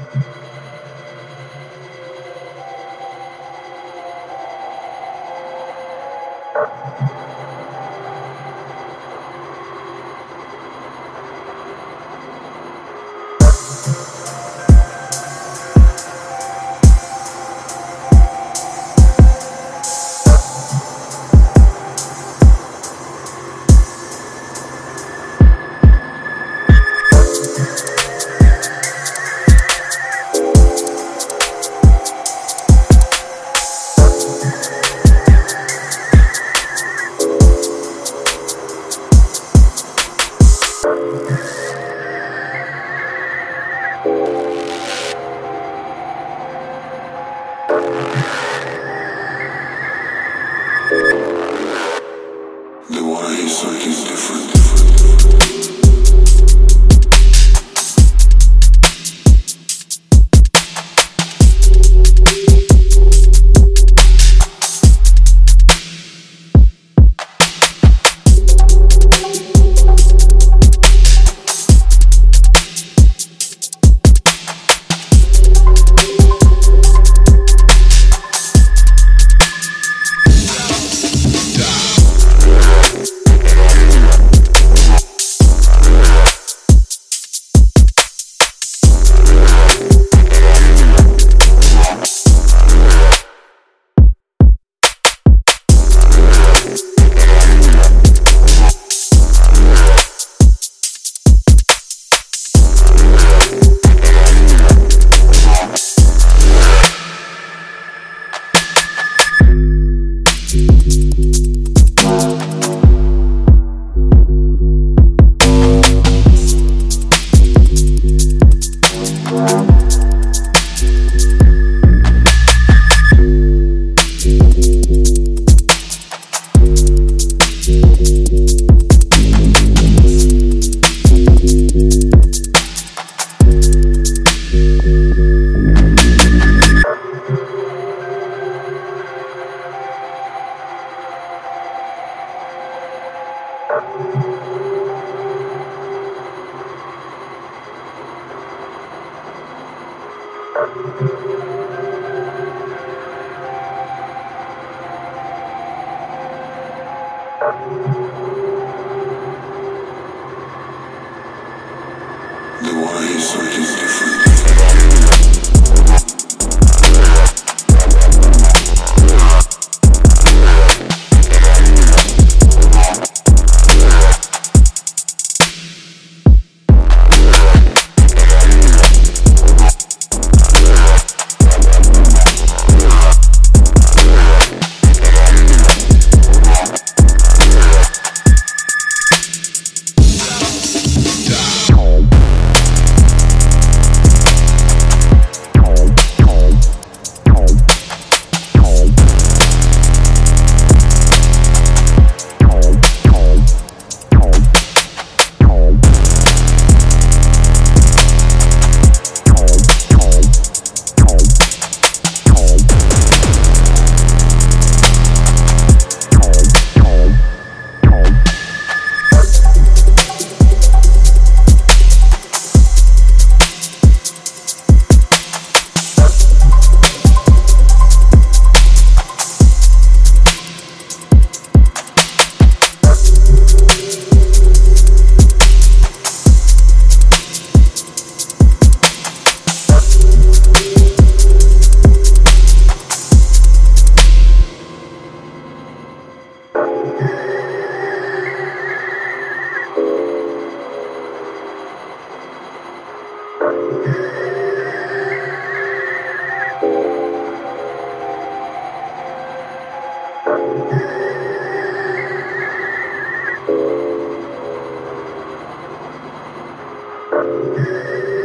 thank you. The water inside is different. different. The inside is different. one